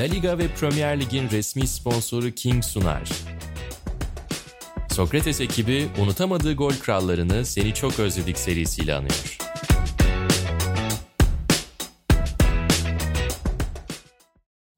La Liga ve Premier Lig'in resmi sponsoru King sunar. Sokrates ekibi unutamadığı gol krallarını Seni Çok Özledik serisiyle anıyor.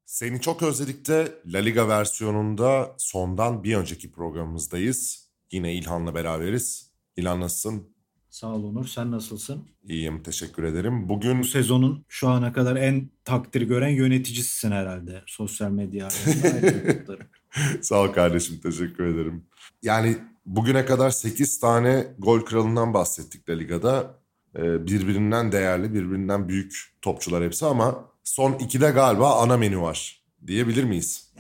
Seni çok özledikte La Liga versiyonunda sondan bir önceki programımızdayız. Yine İlhan'la beraberiz. İlhan nasılsın? Sağ ol Onur. Sen nasılsın? İyiyim, teşekkür ederim. Bugün Bu sezonun şu ana kadar en takdir gören yöneticisisin herhalde. Sosyal medya sağ ol kardeşim, teşekkür ederim. Yani bugüne kadar 8 tane gol kralından bahsettik La Liga'da. Ee, birbirinden değerli, birbirinden büyük topçular hepsi ama son 2'de galiba ana menü var diyebilir miyiz?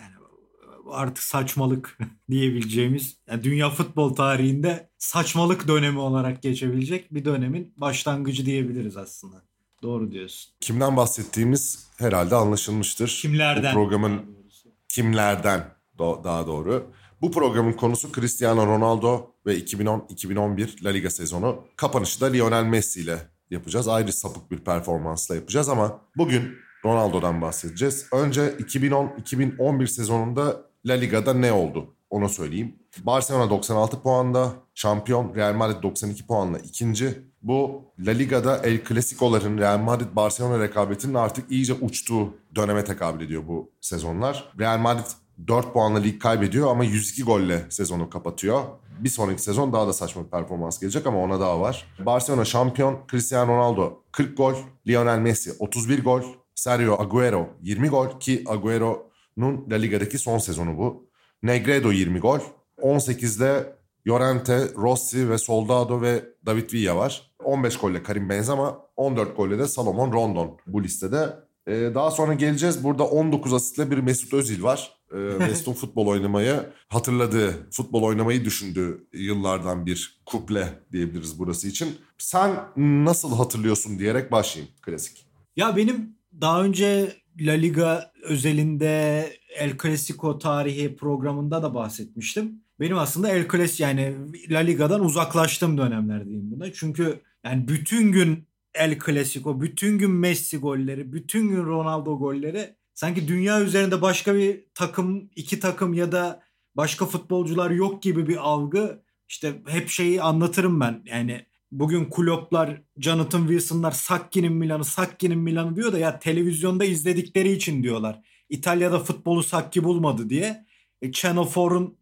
Artık saçmalık diyebileceğimiz yani dünya futbol tarihinde saçmalık dönemi olarak geçebilecek bir dönemin başlangıcı diyebiliriz aslında. Doğru diyorsun. Kimden bahsettiğimiz herhalde anlaşılmıştır. Kimlerden? Bu programın kimlerden daha doğru. Bu programın konusu Cristiano Ronaldo ve 2010-2011 La Liga sezonu. Kapanışı da Lionel Messi ile yapacağız. Ayrı sapık bir performansla yapacağız ama bugün Ronaldo'dan bahsedeceğiz. Önce 2010-2011 sezonunda La Liga'da ne oldu? Onu söyleyeyim. Barcelona 96 puanda, şampiyon Real Madrid 92 puanla ikinci. Bu La Liga'da El Clasico'ların Real Madrid-Barcelona rekabetinin artık iyice uçtuğu döneme tekabül ediyor bu sezonlar. Real Madrid 4 puanla lig kaybediyor ama 102 golle sezonu kapatıyor. Bir sonraki sezon daha da saçma bir performans gelecek ama ona daha var. Barcelona şampiyon, Cristiano Ronaldo 40 gol, Lionel Messi 31 gol, Sergio Agüero 20 gol ki Agüero'nun La Liga'daki son sezonu bu. Negredo 20 gol. 18'de Llorente, Rossi ve Soldado ve David Villa var. 15 golle Karim Benzema, 14 golle de Salomon Rondon bu listede. Ee, daha sonra geleceğiz. Burada 19 asistle bir Mesut Özil var. Ee, Mesut'un futbol oynamayı hatırladığı, futbol oynamayı düşündüğü yıllardan bir kuple diyebiliriz burası için. Sen nasıl hatırlıyorsun diyerek başlayayım klasik. Ya benim daha önce La Liga özelinde El Clasico tarihi programında da bahsetmiştim. Benim aslında El Clasico yani La Liga'dan uzaklaştığım dönemler diyeyim buna. Çünkü yani bütün gün El Clasico, bütün gün Messi golleri, bütün gün Ronaldo golleri sanki dünya üzerinde başka bir takım, iki takım ya da başka futbolcular yok gibi bir algı. İşte hep şeyi anlatırım ben. Yani bugün kulüpler, Jonathan Wilson'lar Sakki'nin Milan'ı, Sakki'nin Milan'ı diyor da ya televizyonda izledikleri için diyorlar. İtalya'da futbolu Sakki bulmadı diye. E, Channel 4'un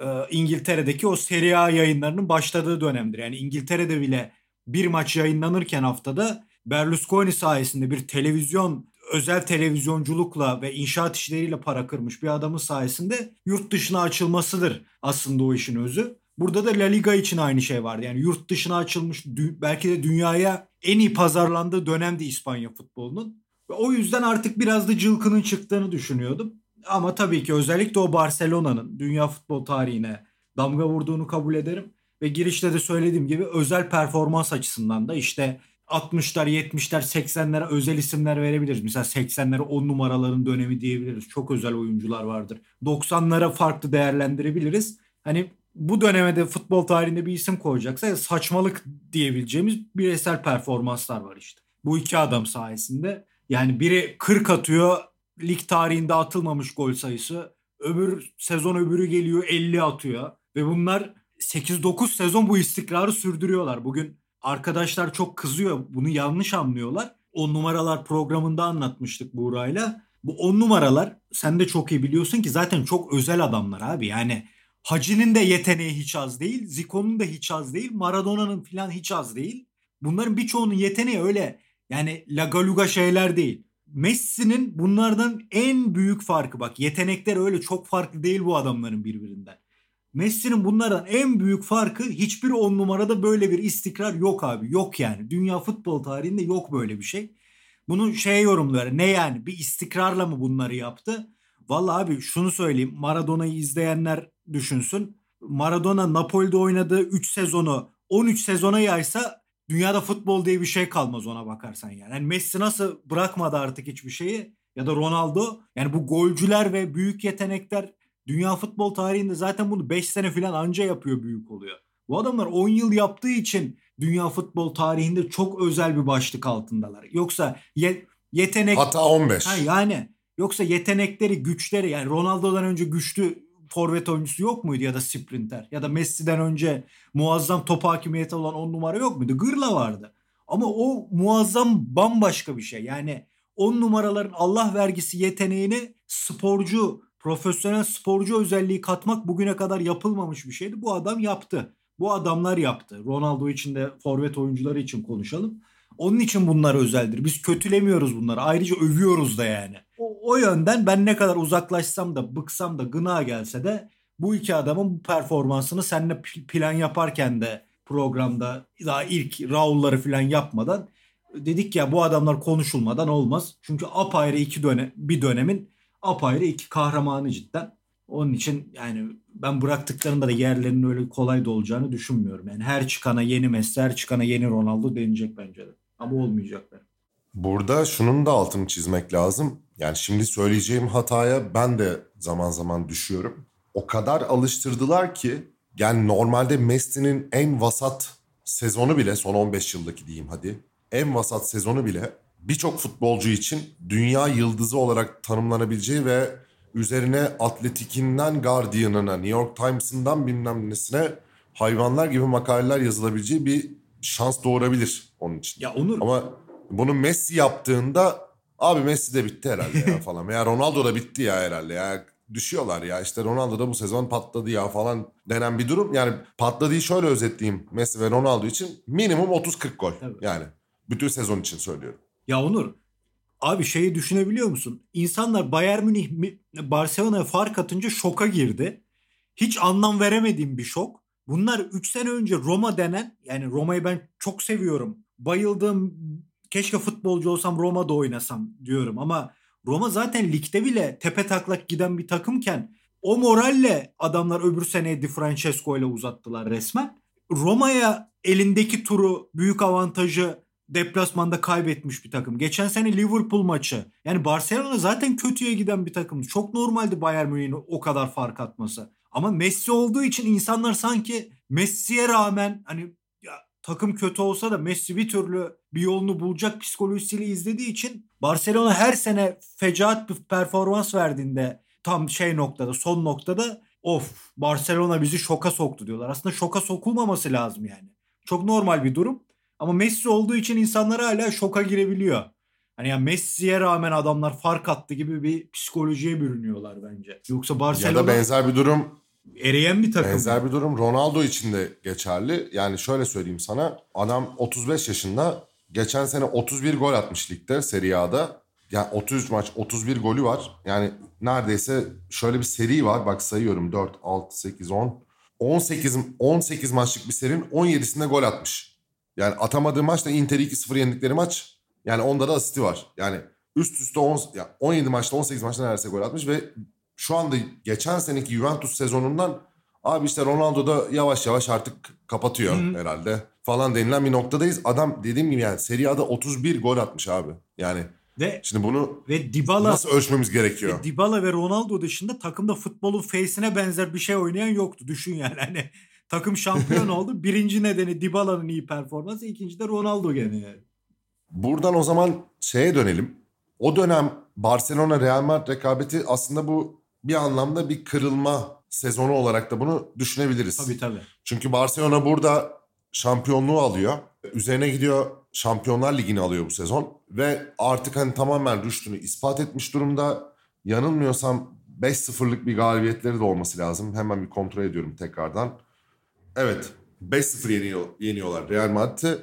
e, İngiltere'deki o Serie A yayınlarının başladığı dönemdir. Yani İngiltere'de bile bir maç yayınlanırken haftada Berlusconi sayesinde bir televizyon özel televizyonculukla ve inşaat işleriyle para kırmış bir adamın sayesinde yurt dışına açılmasıdır aslında o işin özü. Burada da La Liga için aynı şey vardı. Yani yurt dışına açılmış belki de dünyaya en iyi pazarlandığı dönemdi İspanya futbolunun. Ve o yüzden artık biraz da cılkının çıktığını düşünüyordum. Ama tabii ki özellikle o Barcelona'nın dünya futbol tarihine damga vurduğunu kabul ederim. Ve girişte de söylediğim gibi özel performans açısından da işte 60'lar, 70'ler, 80'lere özel isimler verebiliriz. Mesela 80'lere 10 numaraların dönemi diyebiliriz. Çok özel oyuncular vardır. 90'lara farklı değerlendirebiliriz. Hani bu döneme de futbol tarihinde bir isim koyacaksa saçmalık diyebileceğimiz bireysel performanslar var işte. Bu iki adam sayesinde. Yani biri 40 atıyor, lig tarihinde atılmamış gol sayısı. Öbür sezon öbürü geliyor 50 atıyor. Ve bunlar 8-9 sezon bu istikrarı sürdürüyorlar. Bugün arkadaşlar çok kızıyor. Bunu yanlış anlıyorlar. 10 numaralar programında anlatmıştık Buğra'yla. Bu 10 numaralar sen de çok iyi biliyorsun ki zaten çok özel adamlar abi. Yani Hacı'nın da yeteneği hiç az değil. Zico'nun da hiç az değil. Maradona'nın falan hiç az değil. Bunların birçoğunun yeteneği öyle yani lagaluga şeyler değil. Messi'nin bunlardan en büyük farkı bak yetenekler öyle çok farklı değil bu adamların birbirinden. Messi'nin bunlardan en büyük farkı hiçbir on numarada böyle bir istikrar yok abi. Yok yani. Dünya futbol tarihinde yok böyle bir şey. Bunu şey yorumluyor. Ne yani? Bir istikrarla mı bunları yaptı? Vallahi abi şunu söyleyeyim. Maradona'yı izleyenler düşünsün. Maradona Napoli'de oynadığı 3 sezonu 13 sezona yaysa dünyada futbol diye bir şey kalmaz ona bakarsan yani. yani Messi nasıl bırakmadı artık hiçbir şeyi ya da Ronaldo yani bu golcüler ve büyük yetenekler dünya futbol tarihinde zaten bunu 5 sene falan anca yapıyor büyük oluyor. Bu adamlar 10 yıl yaptığı için dünya futbol tarihinde çok özel bir başlık altındalar. Yoksa ye- yetenek Hatta 15. Ha yani Yoksa yetenekleri, güçleri yani Ronaldo'dan önce güçlü forvet oyuncusu yok muydu ya da sprinter? Ya da Messi'den önce muazzam top hakimiyeti olan on numara yok muydu? Gırla vardı. Ama o muazzam bambaşka bir şey. Yani on numaraların Allah vergisi yeteneğini sporcu, profesyonel sporcu özelliği katmak bugüne kadar yapılmamış bir şeydi. Bu adam yaptı. Bu adamlar yaptı. Ronaldo için de forvet oyuncuları için konuşalım. Onun için bunlar özeldir. Biz kötülemiyoruz bunları. Ayrıca övüyoruz da yani. O, o yönden ben ne kadar uzaklaşsam da bıksam da gına gelse de bu iki adamın bu performansını seninle plan yaparken de programda daha ilk Raul'ları falan yapmadan dedik ya bu adamlar konuşulmadan olmaz. Çünkü apayrı iki dönem bir dönemin apayrı iki kahramanı cidden. Onun için yani ben bıraktıklarında da yerlerinin öyle kolay da olacağını düşünmüyorum. Yani her çıkana yeni Messi, her çıkana yeni Ronaldo denilecek bence de. Ama olmayacaklar. Burada şunun da altını çizmek lazım. Yani şimdi söyleyeceğim hataya ben de zaman zaman düşüyorum. O kadar alıştırdılar ki yani normalde Messi'nin en vasat sezonu bile son 15 yıldaki diyeyim hadi. En vasat sezonu bile birçok futbolcu için dünya yıldızı olarak tanımlanabileceği ve üzerine Atletik'inden Guardian'ına, New York Times'ından bilmem nesine hayvanlar gibi makaleler yazılabileceği bir şans doğurabilir onun için. Ya Onur. Ama bunu Messi yaptığında abi Messi de bitti herhalde ya falan. Veya Ronaldo da bitti ya herhalde ya. Düşüyorlar ya işte Ronaldo da bu sezon patladı ya falan denen bir durum. Yani patladığı şöyle özetleyeyim Messi ve Ronaldo için minimum 30-40 gol. Tabii. Yani bütün sezon için söylüyorum. Ya Onur abi şeyi düşünebiliyor musun? İnsanlar Bayern Münih Barcelona'ya fark atınca şoka girdi. Hiç anlam veremediğim bir şok. Bunlar 3 sene önce Roma denen yani Roma'yı ben çok seviyorum. Bayıldığım keşke futbolcu olsam Roma'da oynasam diyorum ama Roma zaten ligde bile tepe taklak giden bir takımken o moralle adamlar öbür seneye Di Francesco ile uzattılar resmen. Roma'ya elindeki turu büyük avantajı deplasmanda kaybetmiş bir takım. Geçen sene Liverpool maçı. Yani Barcelona zaten kötüye giden bir takım. Çok normaldi Bayern Münih'in o kadar fark atması. Ama Messi olduğu için insanlar sanki Messi'ye rağmen hani ya, takım kötü olsa da Messi bir türlü bir yolunu bulacak psikolojisiyle izlediği için Barcelona her sene fecaat bir performans verdiğinde tam şey noktada son noktada of Barcelona bizi şoka soktu diyorlar. Aslında şoka sokulmaması lazım yani. Çok normal bir durum. Ama Messi olduğu için insanlar hala şoka girebiliyor. Hani ya Messi'ye rağmen adamlar fark attı gibi bir psikolojiye bürünüyorlar bence. Yoksa Ya Barcelona da benzer bir durum eriyen bir takım. benzer bir durum Ronaldo için de geçerli. Yani şöyle söyleyeyim sana adam 35 yaşında geçen sene 31 gol atmış ligde Serie A'da. Yani 33 maç 31 golü var. Yani neredeyse şöyle bir seri var. Bak sayıyorum 4, 6, 8, 10. 18, 18 maçlık bir serinin 17'sinde gol atmış. Yani atamadığı maç da Inter'i 2-0 yendikleri maç. Yani onda da asisti var. Yani üst üste 10, ya 17 maçta 18 maçta neredeyse gol atmış ve şu anda geçen seneki Juventus sezonundan abi işte Ronaldo da yavaş yavaş artık kapatıyor Hı. herhalde falan denilen bir noktadayız. Adam dediğim gibi yani Serie A'da 31 gol atmış abi. Yani Ve şimdi bunu ve Dybala nasıl ölçmemiz gerekiyor? ve Dybala ve Ronaldo dışında takımda futbolun face'ine benzer bir şey oynayan yoktu. Düşün yani hani takım şampiyon oldu. Birinci nedeni Dybala'nın iyi performansı, ikinci de Ronaldo gene yani. Buradan o zaman şeye dönelim. O dönem Barcelona Real Madrid rekabeti aslında bu bir anlamda bir kırılma sezonu olarak da bunu düşünebiliriz. Tabii tabii. Çünkü Barcelona burada şampiyonluğu alıyor. Üzerine gidiyor Şampiyonlar Ligi'ni alıyor bu sezon. Ve artık hani tamamen rüştünü ispat etmiş durumda. Yanılmıyorsam 5-0'lık bir galibiyetleri de olması lazım. Hemen bir kontrol ediyorum tekrardan. Evet 5-0 yeniyor, yeniyorlar Real Madrid'i.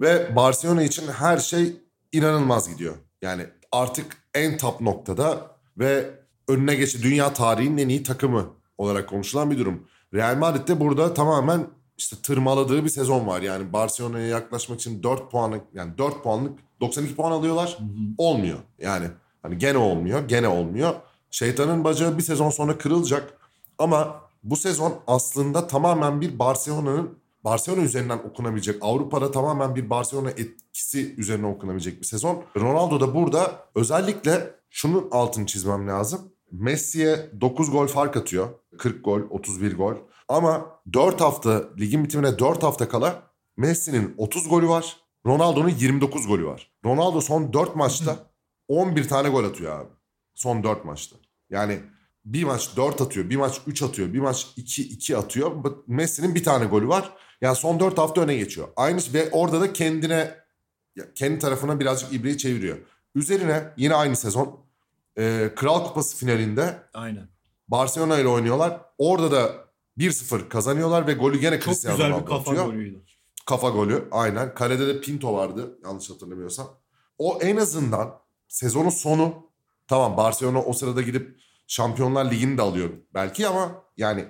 Ve Barcelona için her şey inanılmaz gidiyor. Yani artık en top noktada ve önüne geçti dünya tarihinin en iyi takımı olarak konuşulan bir durum. Real Madrid'de burada tamamen işte tırmaladığı bir sezon var. Yani Barcelona'ya yaklaşmak için 4 puanlık yani 4 puanlık 92 puan alıyorlar. Olmuyor. Yani hani gene olmuyor, gene olmuyor. Şeytanın bacağı bir sezon sonra kırılacak. Ama bu sezon aslında tamamen bir Barcelona'nın Barcelona üzerinden okunabilecek, Avrupa'da tamamen bir Barcelona etkisi üzerine okunabilecek bir sezon. Ronaldo da burada özellikle şunun altını çizmem lazım. Messi'ye 9 gol fark atıyor. 40 gol, 31 gol. Ama 4 hafta, ligin bitimine 4 hafta kala Messi'nin 30 golü var. Ronaldo'nun 29 golü var. Ronaldo son 4 maçta 11 tane gol atıyor abi. son 4 maçta. Yani bir maç 4 atıyor, bir maç 3 atıyor, bir maç 2 2 atıyor. Messi'nin bir tane golü var. Yani son 4 hafta öne geçiyor. Aynı ve orada da kendine kendi tarafına birazcık ibreyi çeviriyor. Üzerine yine aynı sezon e, Kral Kupası finalinde Aynen. Barcelona ile oynuyorlar. Orada da 1-0 kazanıyorlar ve golü gene Çok Cristiano güzel bir Ronaldo kafa atıyor. golüydü. Kafa golü aynen. Kalede de Pinto vardı yanlış hatırlamıyorsam. O en azından sezonun sonu tamam Barcelona o sırada gidip Şampiyonlar Ligi'ni de alıyor belki ama yani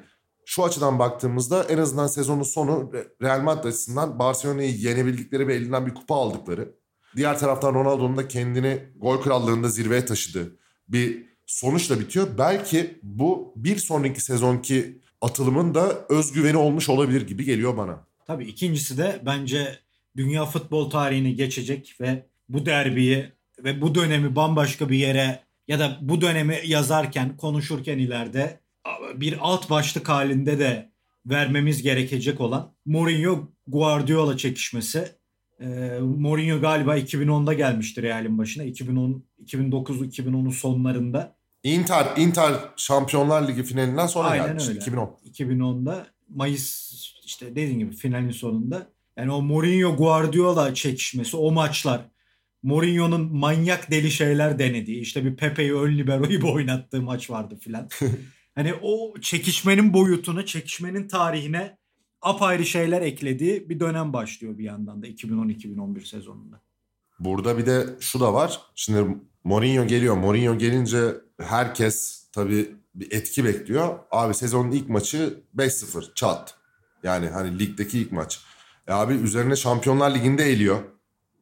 şu açıdan baktığımızda en azından sezonun sonu Real Madrid açısından Barcelona'yı yenebildikleri ve elinden bir kupa aldıkları. Diğer taraftan Ronaldo'nun da kendini gol krallığında zirveye taşıdığı bir sonuçla bitiyor. Belki bu bir sonraki sezonki atılımın da özgüveni olmuş olabilir gibi geliyor bana. Tabii ikincisi de bence dünya futbol tarihini geçecek ve bu derbiyi ve bu dönemi bambaşka bir yere ya da bu dönemi yazarken, konuşurken ileride bir alt başlık halinde de vermemiz gerekecek olan Mourinho Guardiola çekişmesi. Ee, Mourinho galiba 2010'da gelmiştir Real'in başına. 2010 2009 2010'un sonlarında. Inter Inter Şampiyonlar Ligi finalinden sonra Aynen gelmişti öyle. 2010. 2010'da Mayıs işte dediğin gibi finalin sonunda. Yani o Mourinho Guardiola çekişmesi o maçlar Mourinho'nun manyak deli şeyler denediği işte bir Pepe'yi ön libero gibi oynattığı maç vardı filan. hani o çekişmenin boyutunu, çekişmenin tarihine apayrı şeyler eklediği bir dönem başlıyor bir yandan da 2010-2011 sezonunda. Burada bir de şu da var. Şimdi Mourinho geliyor. Mourinho gelince herkes tabii bir etki bekliyor. Abi sezonun ilk maçı 5-0 çat. Yani hani ligdeki ilk maç. E abi üzerine Şampiyonlar Ligi'nde eliyor.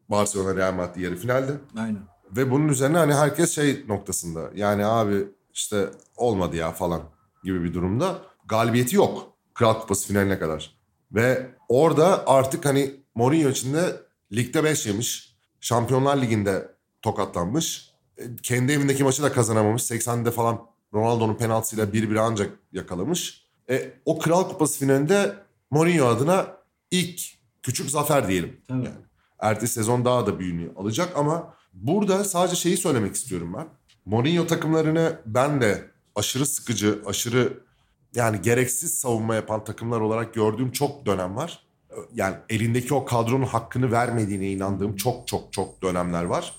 Barcelona Real Madrid yarı finalde. Aynen. Ve bunun üzerine hani herkes şey noktasında. Yani abi işte olmadı ya falan gibi bir durumda. Galibiyeti yok. Kral Kupası finaline kadar. Ve orada artık hani Mourinho için de ligde 5 yemiş. Şampiyonlar Ligi'nde tokatlanmış. E, Kendi evindeki maçı da kazanamamış. 80'de falan Ronaldo'nun penaltısıyla 1-1 ancak yakalamış. E, o Kral Kupası finalinde Mourinho adına ilk küçük zafer diyelim. Tabii. Yani ertesi sezon daha da büyüğünü alacak ama burada sadece şeyi söylemek istiyorum ben. Mourinho takımlarını ben de aşırı sıkıcı, aşırı yani gereksiz savunma yapan takımlar olarak gördüğüm çok dönem var. Yani elindeki o kadronun hakkını vermediğine inandığım çok çok çok dönemler var.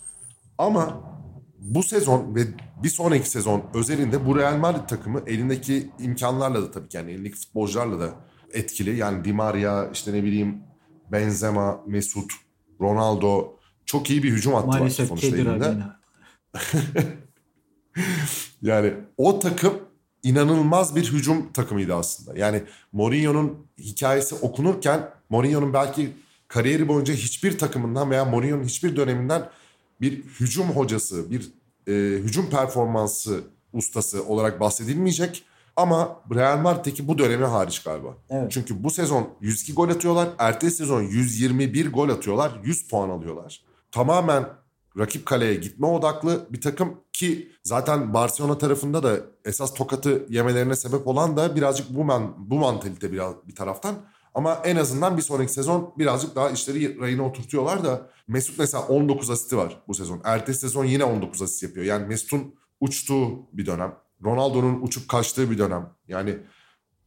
Ama bu sezon ve bir sonraki sezon özelinde bu Real Madrid takımı elindeki imkanlarla da tabii ki yani elindeki futbolcularla da etkili. Yani Di Maria, işte ne bileyim Benzema, Mesut, Ronaldo çok iyi bir hücum hattı var Maalesef sonuçta Kedir elinde. Yani o takım inanılmaz bir hücum takımıydı aslında. Yani Mourinho'nun hikayesi okunurken Mourinho'nun belki kariyeri boyunca hiçbir takımından veya Mourinho'nun hiçbir döneminden bir hücum hocası, bir e, hücum performansı ustası olarak bahsedilmeyecek. Ama Real Madrid'deki bu dönemi hariç galiba. Evet. Çünkü bu sezon 102 gol atıyorlar. Ertesi sezon 121 gol atıyorlar. 100 puan alıyorlar. Tamamen rakip kaleye gitme odaklı bir takım ki zaten Barcelona tarafında da esas tokatı yemelerine sebep olan da birazcık bu man, bu mantalite biraz bir taraftan. Ama en azından bir sonraki sezon birazcık daha işleri rayına oturtuyorlar da Mesut mesela 19 asisti var bu sezon. Ertesi sezon yine 19 asist yapıyor. Yani Mesut'un uçtuğu bir dönem. Ronaldo'nun uçup kaçtığı bir dönem. Yani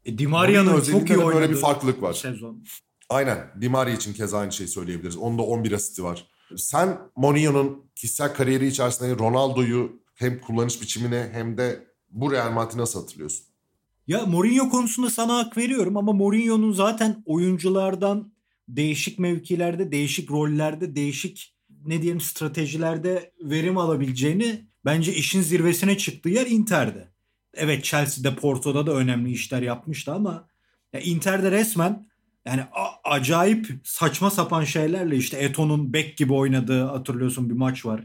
E, Di Maria'nın çok iyi böyle oynadığı bir farklılık var. sezon. Aynen. Di Maria için keza aynı şeyi söyleyebiliriz. Onda 11 asisti var. Sen Mourinho'nun kişisel kariyeri içerisinde Ronaldo'yu hem kullanış biçimine hem de bu Real Madrid'i nasıl hatırlıyorsun? Ya Mourinho konusunda sana hak veriyorum ama Mourinho'nun zaten oyunculardan değişik mevkilerde, değişik rollerde, değişik ne diyelim stratejilerde verim alabileceğini bence işin zirvesine çıktığı yer Inter'de. Evet Chelsea'de, Porto'da da önemli işler yapmıştı ama ya Inter'de resmen yani acayip saçma sapan şeylerle işte Eto'nun bek gibi oynadığı hatırlıyorsun bir maç var.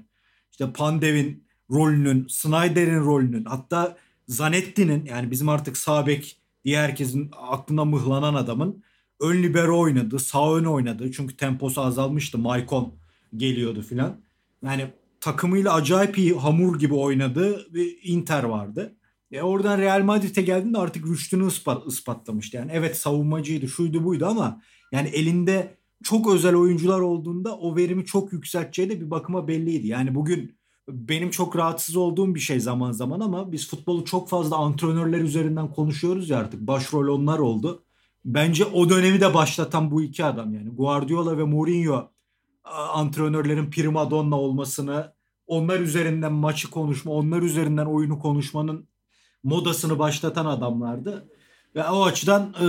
İşte Pandev'in rolünün, Snyder'in rolünün hatta Zanetti'nin yani bizim artık sağ bek diye herkesin aklına mıhlanan adamın ön libero oynadı, sağ ön oynadı. Çünkü temposu azalmıştı. Maicon geliyordu filan. Yani takımıyla acayip iyi hamur gibi oynadığı bir Inter vardı. E oradan Real Madrid'e geldiğinde artık rüştünü ispat, ispatlamıştı. Yani evet savunmacıydı, şuydu buydu ama yani elinde çok özel oyuncular olduğunda o verimi çok yükselteceği de bir bakıma belliydi. Yani bugün benim çok rahatsız olduğum bir şey zaman zaman ama biz futbolu çok fazla antrenörler üzerinden konuşuyoruz ya artık. Başrol onlar oldu. Bence o dönemi de başlatan bu iki adam yani. Guardiola ve Mourinho antrenörlerin primadonna olmasını, onlar üzerinden maçı konuşma, onlar üzerinden oyunu konuşmanın modasını başlatan adamlardı. Ve o açıdan e,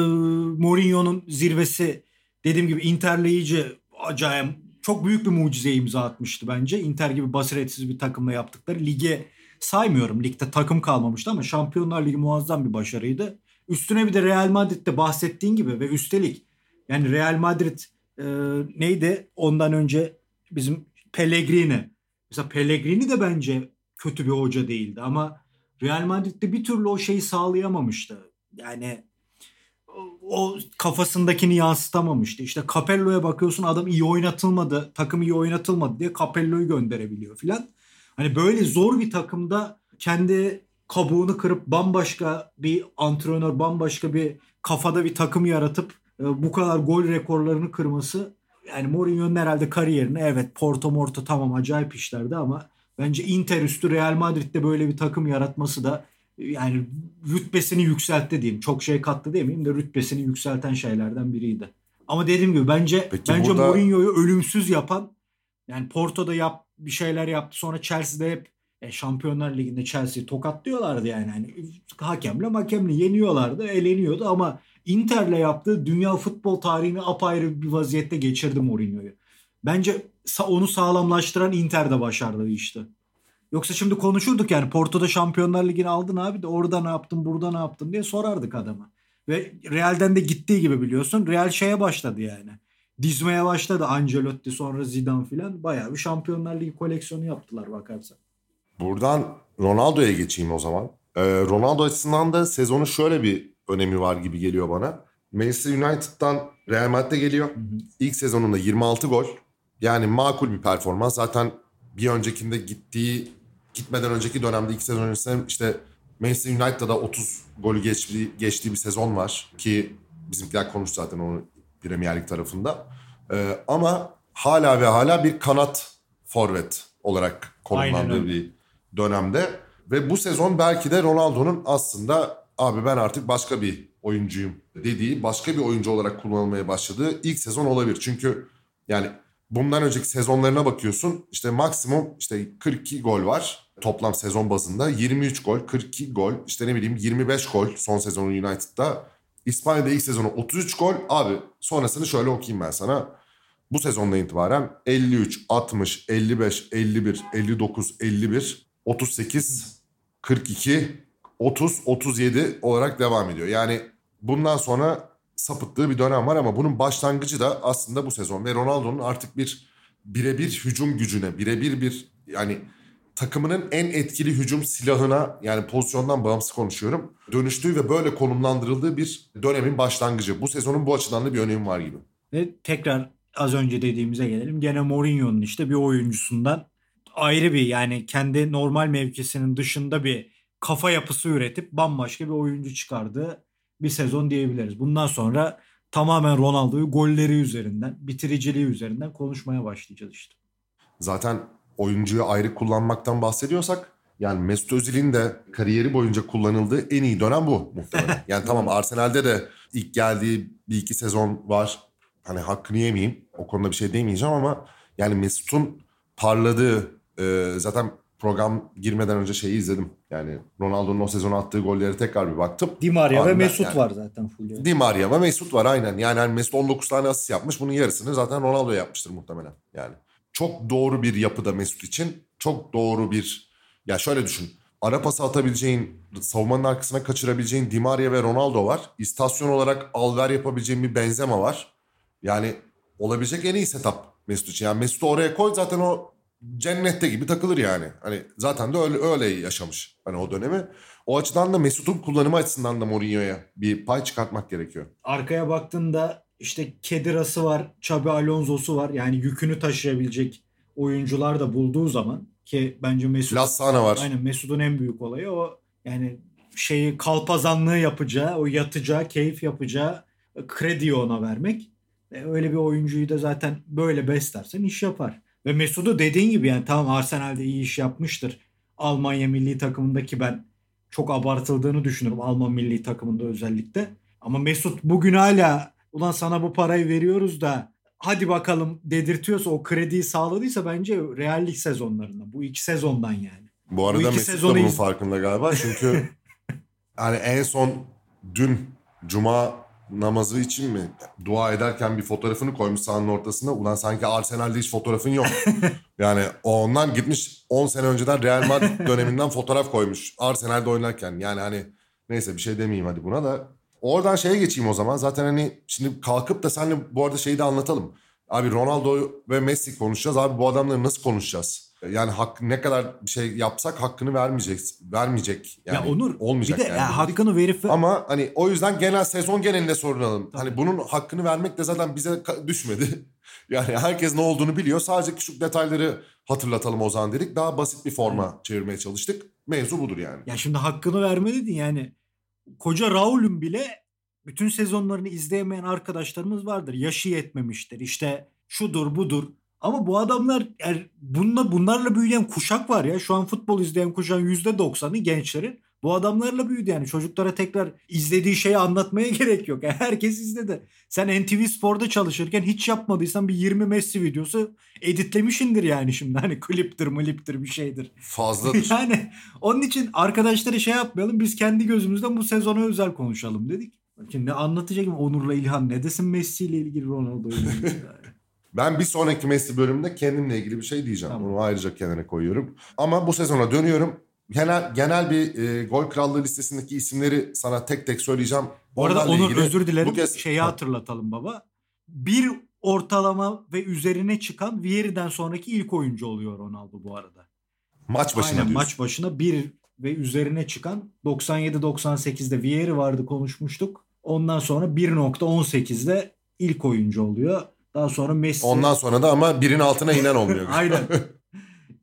Mourinho'nun zirvesi dediğim gibi Inter'le iyice acayip çok büyük bir mucize imza atmıştı bence. Inter gibi basiretsiz bir takımla yaptıkları lige saymıyorum. Ligde takım kalmamıştı ama Şampiyonlar Ligi muazzam bir başarıydı. Üstüne bir de Real Madrid'de bahsettiğin gibi ve üstelik yani Real Madrid e, neydi ondan önce bizim Pellegrini. Mesela Pellegrini de bence kötü bir hoca değildi ama Real Madrid'de bir türlü o şeyi sağlayamamıştı. Yani o kafasındakini yansıtamamıştı. İşte Capello'ya bakıyorsun adam iyi oynatılmadı, takım iyi oynatılmadı diye Capello'yu gönderebiliyor filan. Hani böyle zor bir takımda kendi kabuğunu kırıp bambaşka bir antrenör, bambaşka bir kafada bir takım yaratıp e, bu kadar gol rekorlarını kırması yani Mourinho'nun herhalde kariyerini evet Porto Morto tamam acayip işlerdi ama bence Inter üstü Real Madrid'de böyle bir takım yaratması da yani rütbesini yükseltti diyeyim. Çok şey kattı demeyeyim de rütbesini yükselten şeylerden biriydi. Ama dediğim gibi bence Peki bence burada... Mourinho'yu ölümsüz yapan yani Porto'da yap bir şeyler yaptı. Sonra Chelsea'de hep e, Şampiyonlar Ligi'nde Chelsea'yi tokatlıyorlardı yani. yani hakemle hakemle yeniyorlardı, eleniyordu ama Inter'le yaptığı dünya futbol tarihini apayrı bir vaziyette geçirdi Mourinho'yu. Bence onu sağlamlaştıran Inter de başardı işte. Yoksa şimdi konuşurduk yani Porto'da Şampiyonlar Ligi'ni aldın abi de orada ne yaptın burada ne yaptın diye sorardık adama. Ve Real'den de gittiği gibi biliyorsun Real şeye başladı yani. Dizmeye başladı Ancelotti sonra Zidane filan. Bayağı bir Şampiyonlar Ligi koleksiyonu yaptılar bakarsan. Buradan Ronaldo'ya geçeyim o zaman. Ee, Ronaldo açısından da sezonu şöyle bir önemi var gibi geliyor bana. Manchester United'dan Real Madrid'e geliyor. Hı hı. İlk sezonunda 26 gol. Yani makul bir performans. Zaten bir öncekinde gittiği gitmeden önceki dönemde iki sezon öncesinde işte Manchester United'da da 30 golü geçtiği, geçtiği bir sezon var ki bizimkiler konuştu zaten onu Premier Lig tarafında. Ee, ama hala ve hala bir kanat forvet olarak konumlandığı bir dönemde ve bu sezon belki de Ronaldo'nun aslında abi ben artık başka bir oyuncuyum dediği, başka bir oyuncu olarak kullanılmaya başladığı ilk sezon olabilir. Çünkü yani bundan önceki sezonlarına bakıyorsun işte maksimum işte 42 gol var toplam sezon bazında. 23 gol 42 gol işte ne bileyim 25 gol son sezonu United'da. İspanya'da ilk sezonu 33 gol. Abi sonrasını şöyle okuyayım ben sana. Bu sezondan itibaren 53 60 55 51 59 51 38 42 30 37 olarak devam ediyor. Yani bundan sonra sapıttığı bir dönem var ama bunun başlangıcı da aslında bu sezon ve Ronaldo'nun artık bir birebir hücum gücüne, birebir bir yani takımının en etkili hücum silahına yani pozisyondan bağımsız konuşuyorum. Dönüştüğü ve böyle konumlandırıldığı bir dönemin başlangıcı. Bu sezonun bu açıdan da bir önemi var gibi. Ve tekrar az önce dediğimize gelelim. Gene Mourinho'nun işte bir oyuncusundan ayrı bir yani kendi normal mevkisinin dışında bir kafa yapısı üretip bambaşka bir oyuncu çıkardığı bir sezon diyebiliriz. Bundan sonra tamamen Ronaldo'yu golleri üzerinden, bitiriciliği üzerinden konuşmaya başlayacağız işte. Zaten oyuncuyu ayrı kullanmaktan bahsediyorsak yani Mesut Özil'in de kariyeri boyunca kullanıldığı en iyi dönem bu muhtemelen. Yani tamam Arsenal'de de ilk geldiği bir iki sezon var. Hani hakkını yemeyeyim. O konuda bir şey demeyeceğim ama yani Mesut'un parladığı e, zaten program girmeden önce şeyi izledim. Yani Ronaldo'nun o sezon attığı golleri tekrar bir baktım. Di Maria ve Mesut yani, var zaten full. Di Maria ve Mesut var aynen. Yani hani Mesut 19 tane asist yapmış. Bunun yarısını zaten Ronaldo yapmıştır muhtemelen. Yani çok doğru bir yapıda Mesut için. Çok doğru bir ya şöyle düşün. Ara pası atabileceğin, savunmanın arkasına kaçırabileceğin Di Maria ve Ronaldo var. İstasyon olarak alver yapabileceğin bir Benzema var. Yani olabilecek en iyi setup Mesut için. Yani Mesut'u oraya koy zaten o cennette gibi takılır yani. Hani zaten de öyle, öyle yaşamış hani o dönemi. O açıdan da Mesut'un kullanımı açısından da Mourinho'ya bir pay çıkartmak gerekiyor. Arkaya baktığında işte Kediras'ı var, Xabi Alonso'su var. Yani yükünü taşıyabilecek oyuncular da bulduğu zaman ki bence Mesut Lassana var. Aynen Mesut'un en büyük olayı o yani şeyi kalpazanlığı yapacağı, o yatacağı, keyif yapacağı krediyi ona vermek. E, öyle bir oyuncuyu da zaten böyle beslersen iş yapar. Ve Mesut'u dediğin gibi yani tamam Arsenal'de iyi iş yapmıştır. Almanya milli takımındaki ben çok abartıldığını düşünüyorum Alman milli takımında özellikle. Ama Mesut bugün hala ulan sana bu parayı veriyoruz da hadi bakalım dedirtiyorsa o krediyi sağladıysa bence reallik sezonlarında. Bu iki sezondan yani. Bu arada iki Mesut da bunun farkında galiba. Çünkü hani en son dün Cuma namazı için mi dua ederken bir fotoğrafını koymuş sahanın ortasına. Ulan sanki Arsenal'de hiç fotoğrafın yok. yani ondan gitmiş 10 sene önceden Real Madrid döneminden fotoğraf koymuş. Arsenal'de oynarken. Yani hani neyse bir şey demeyeyim hadi buna da. Oradan şeye geçeyim o zaman. Zaten hani şimdi kalkıp da seninle bu arada şeyi de anlatalım. Abi Ronaldo ve Messi konuşacağız. Abi bu adamları nasıl konuşacağız? Yani hak, ne kadar bir şey yapsak hakkını vermeyecek. Vermeyecek. Yani ya Onur olmayacak bir de yani. ya hakkını verip Ama hani o yüzden genel sezon genelinde sorunalım. Tabii. Hani bunun hakkını vermek de zaten bize düşmedi. yani herkes ne olduğunu biliyor. Sadece küçük detayları hatırlatalım o zaman dedik. Daha basit bir forma çevirmeye çalıştık. Mevzu budur yani. Ya şimdi hakkını verme dedin yani. Koca Raul'ün bile bütün sezonlarını izleyemeyen arkadaşlarımız vardır. Yaşı yetmemiştir. İşte şudur budur. Ama bu adamlar yani bununla, bunlarla büyüyen kuşak var ya. Şu an futbol izleyen kuşağın %90'ı gençlerin. Bu adamlarla büyüdü yani. Çocuklara tekrar izlediği şeyi anlatmaya gerek yok. Yani herkes izledi. Sen NTV Spor'da çalışırken hiç yapmadıysan bir 20 Messi videosu editlemişindir yani şimdi. Hani kliptir mliptir bir şeydir. Fazladır. Yani onun için arkadaşlara şey yapmayalım. Biz kendi gözümüzden bu sezona özel konuşalım dedik. Şimdi ne anlatacak mı Onur'la İlhan ne desin Messi ile ilgili yani. Ben bir sonraki Messi bölümünde kendimle ilgili bir şey diyeceğim. Tamam. Onu ayrıca kenara koyuyorum. Ama bu sezona dönüyorum. Genel genel bir e, gol krallığı listesindeki isimleri sana tek tek söyleyeceğim. Bu arada Onlarla Onur özür dilerim bu kez- şeyi Ha. hatırlatalım baba. Bir ortalama ve üzerine çıkan Vieri'den sonraki ilk oyuncu oluyor Ronaldo bu arada. Maç başına Aynen diyorsun. maç başına bir ve üzerine çıkan 97-98'de Vieri vardı konuşmuştuk. Ondan sonra 1.18'de ilk oyuncu oluyor. Daha sonra Messi. Ondan sonra da ama birin altına inen olmuyor. Aynen.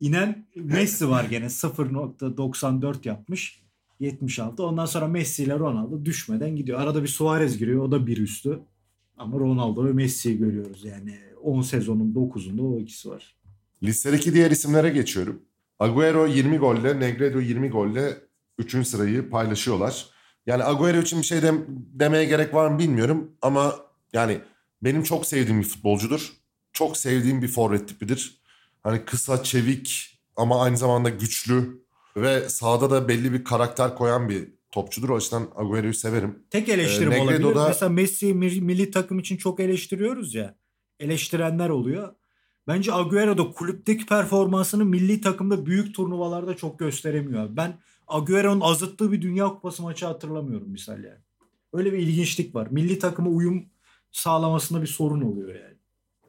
İnen Messi var gene 0.94 yapmış. 76. Ondan sonra Messi ile Ronaldo düşmeden gidiyor. Arada bir Suarez giriyor. O da bir üstü. Ama Ronaldo ve Messi'yi görüyoruz. Yani 10 sezonun 9'unda o ikisi var. Listedeki diğer isimlere geçiyorum. Agüero 20 golle, Negredo 20 golle 3. sırayı paylaşıyorlar. Yani Agüero için bir şey dem- demeye gerek var mı bilmiyorum ama yani benim çok sevdiğim bir futbolcudur. Çok sevdiğim bir forvet tipidir. Hani kısa, çevik ama aynı zamanda güçlü ve sahada da belli bir karakter koyan bir topçudur. O açıdan Agüero'yu severim. Tek eleştirim Ee, olabilir. Negredo'da- Mesela milli, milli takım için çok eleştiriyoruz ya. Eleştirenler oluyor. Bence Agüero da kulüpteki performansını milli takımda büyük turnuvalarda çok gösteremiyor. Ben Agüero'nun azıttığı bir Dünya Kupası maçı hatırlamıyorum misal yani. Öyle bir ilginçlik var. Milli takıma uyum sağlamasında bir sorun oluyor yani.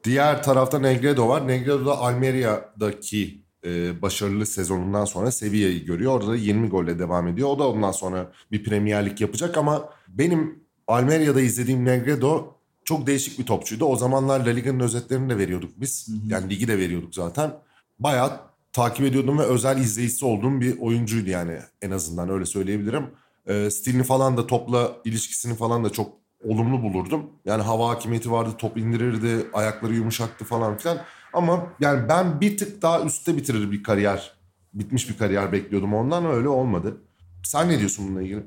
Diğer tarafta Negredo var. Negredo da Almeria'daki e, başarılı sezonundan sonra Sevilla'yı görüyor. Orada da 20 golle devam ediyor. O da ondan sonra bir Premier Lig yapacak ama benim Almeria'da izlediğim Negredo çok değişik bir topçuydu. O zamanlar La Liga'nın özetlerini de veriyorduk biz. Hı hı. Yani ligi de veriyorduk zaten. Bayağı takip ediyordum ve özel izleyicisi olduğum bir oyuncuydu yani en azından öyle söyleyebilirim. E, stilini falan da topla ilişkisini falan da çok olumlu bulurdum. Yani hava hakimiyeti vardı, top indirirdi, ayakları yumuşaktı falan filan. Ama yani ben bir tık daha üstte bitirir bir kariyer, bitmiş bir kariyer bekliyordum ondan öyle olmadı. Sen ne diyorsun bununla ilgili?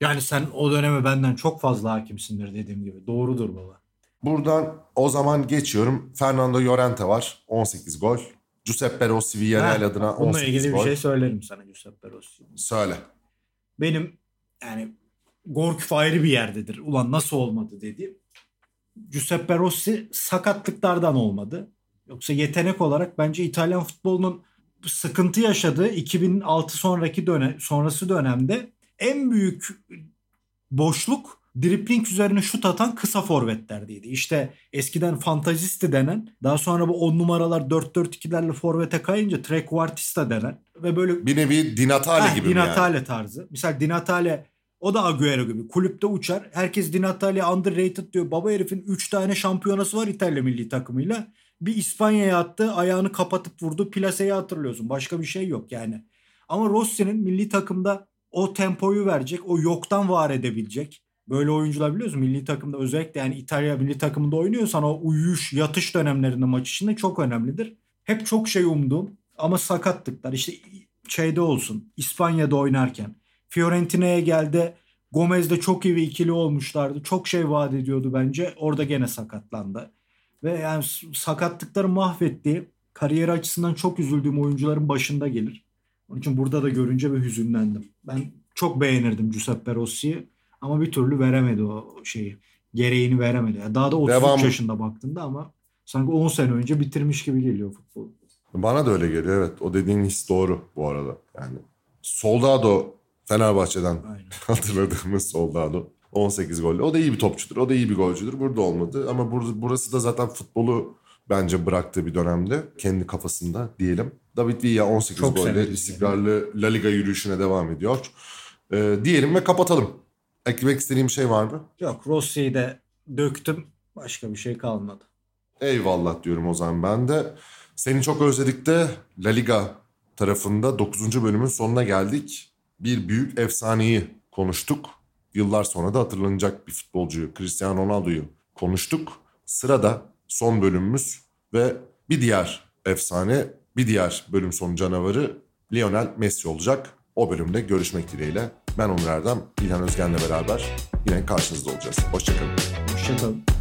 Yani sen o döneme benden çok fazla hakimsindir dediğim gibi. Doğrudur baba. Buradan o zaman geçiyorum. Fernando Llorente var. 18 gol. Giuseppe Rossi Villarreal adına Bununla 18 ilgili gol. bir şey söylerim sana Giuseppe Rossi. Söyle. benim yani Gorkuf ayrı bir yerdedir. Ulan nasıl olmadı dediğim. Giuseppe Rossi sakatlıklardan olmadı. Yoksa yetenek olarak bence İtalyan futbolunun sıkıntı yaşadığı 2006 sonraki dönem sonrası dönemde en büyük boşluk dripling üzerine şut atan kısa forvetlerdeydi. İşte eskiden fantazisti denen daha sonra bu 10 numaralar 4-4-2'lerle forvete kayınca trequartista denen ve böyle Bir nevi Di Natale Heh, gibi Di mi yani? Tarzı. Misal Di Natale o da Agüero gibi. Kulüpte uçar. Herkes Di Natale underrated diyor. Baba herifin 3 tane şampiyonası var İtalya milli takımıyla. Bir İspanya'ya attı. Ayağını kapatıp vurdu. Plase'yi hatırlıyorsun. Başka bir şey yok yani. Ama Rossi'nin milli takımda o tempoyu verecek. O yoktan var edebilecek. Böyle oyuncular biliyorsun milli takımda özellikle yani İtalya milli takımında oynuyorsan o uyuş yatış dönemlerinde maç içinde çok önemlidir. hep çok şey umdum ama sakatlıklar işte şeyde olsun İspanya'da oynarken Fiorentina'ya geldi Gomez'de çok iyi bir ikili olmuşlardı. Çok şey vaat ediyordu bence. Orada gene sakatlandı. Ve yani sakatlıkları mahvettiği kariyer açısından çok üzüldüğüm oyuncuların başında gelir. Onun için burada da görünce bir hüzünlendim. Ben çok beğenirdim Giuseppe Rossi'yi ama bir türlü veremedi o şeyi. Gereğini veremedi. Yani daha da 33 Devam. yaşında baktığında ama sanki 10 sene önce bitirmiş gibi geliyor futbol. Bana da öyle geliyor evet. O dediğin his doğru bu arada. Yani Soldado Fenerbahçe'den Aynen. hatırladığımız Soldado. 18 golle. O da iyi bir topçudur. O da iyi bir golcüdür. Burada olmadı. Ama burası da zaten futbolu bence bıraktığı bir dönemde. Kendi kafasında diyelim. David Villa 18 Çok golle istikrarlı yani. La Liga yürüyüşüne devam ediyor. Ee, diyelim ve kapatalım. Eklemek istediğim şey var mı? Yok Rossi'yi de döktüm. Başka bir şey kalmadı. Eyvallah diyorum o zaman ben de. Seni çok özledik de La Liga tarafında 9. bölümün sonuna geldik. Bir büyük efsaneyi konuştuk. Yıllar sonra da hatırlanacak bir futbolcuyu Cristiano Ronaldo'yu konuştuk. Sırada son bölümümüz ve bir diğer efsane, bir diğer bölüm sonu canavarı Lionel Messi olacak. O bölümde görüşmek dileğiyle. Ben Onur Erdem, İlhan Özgen'le beraber yine karşınızda olacağız. Hoşçakalın. Hoşçakalın.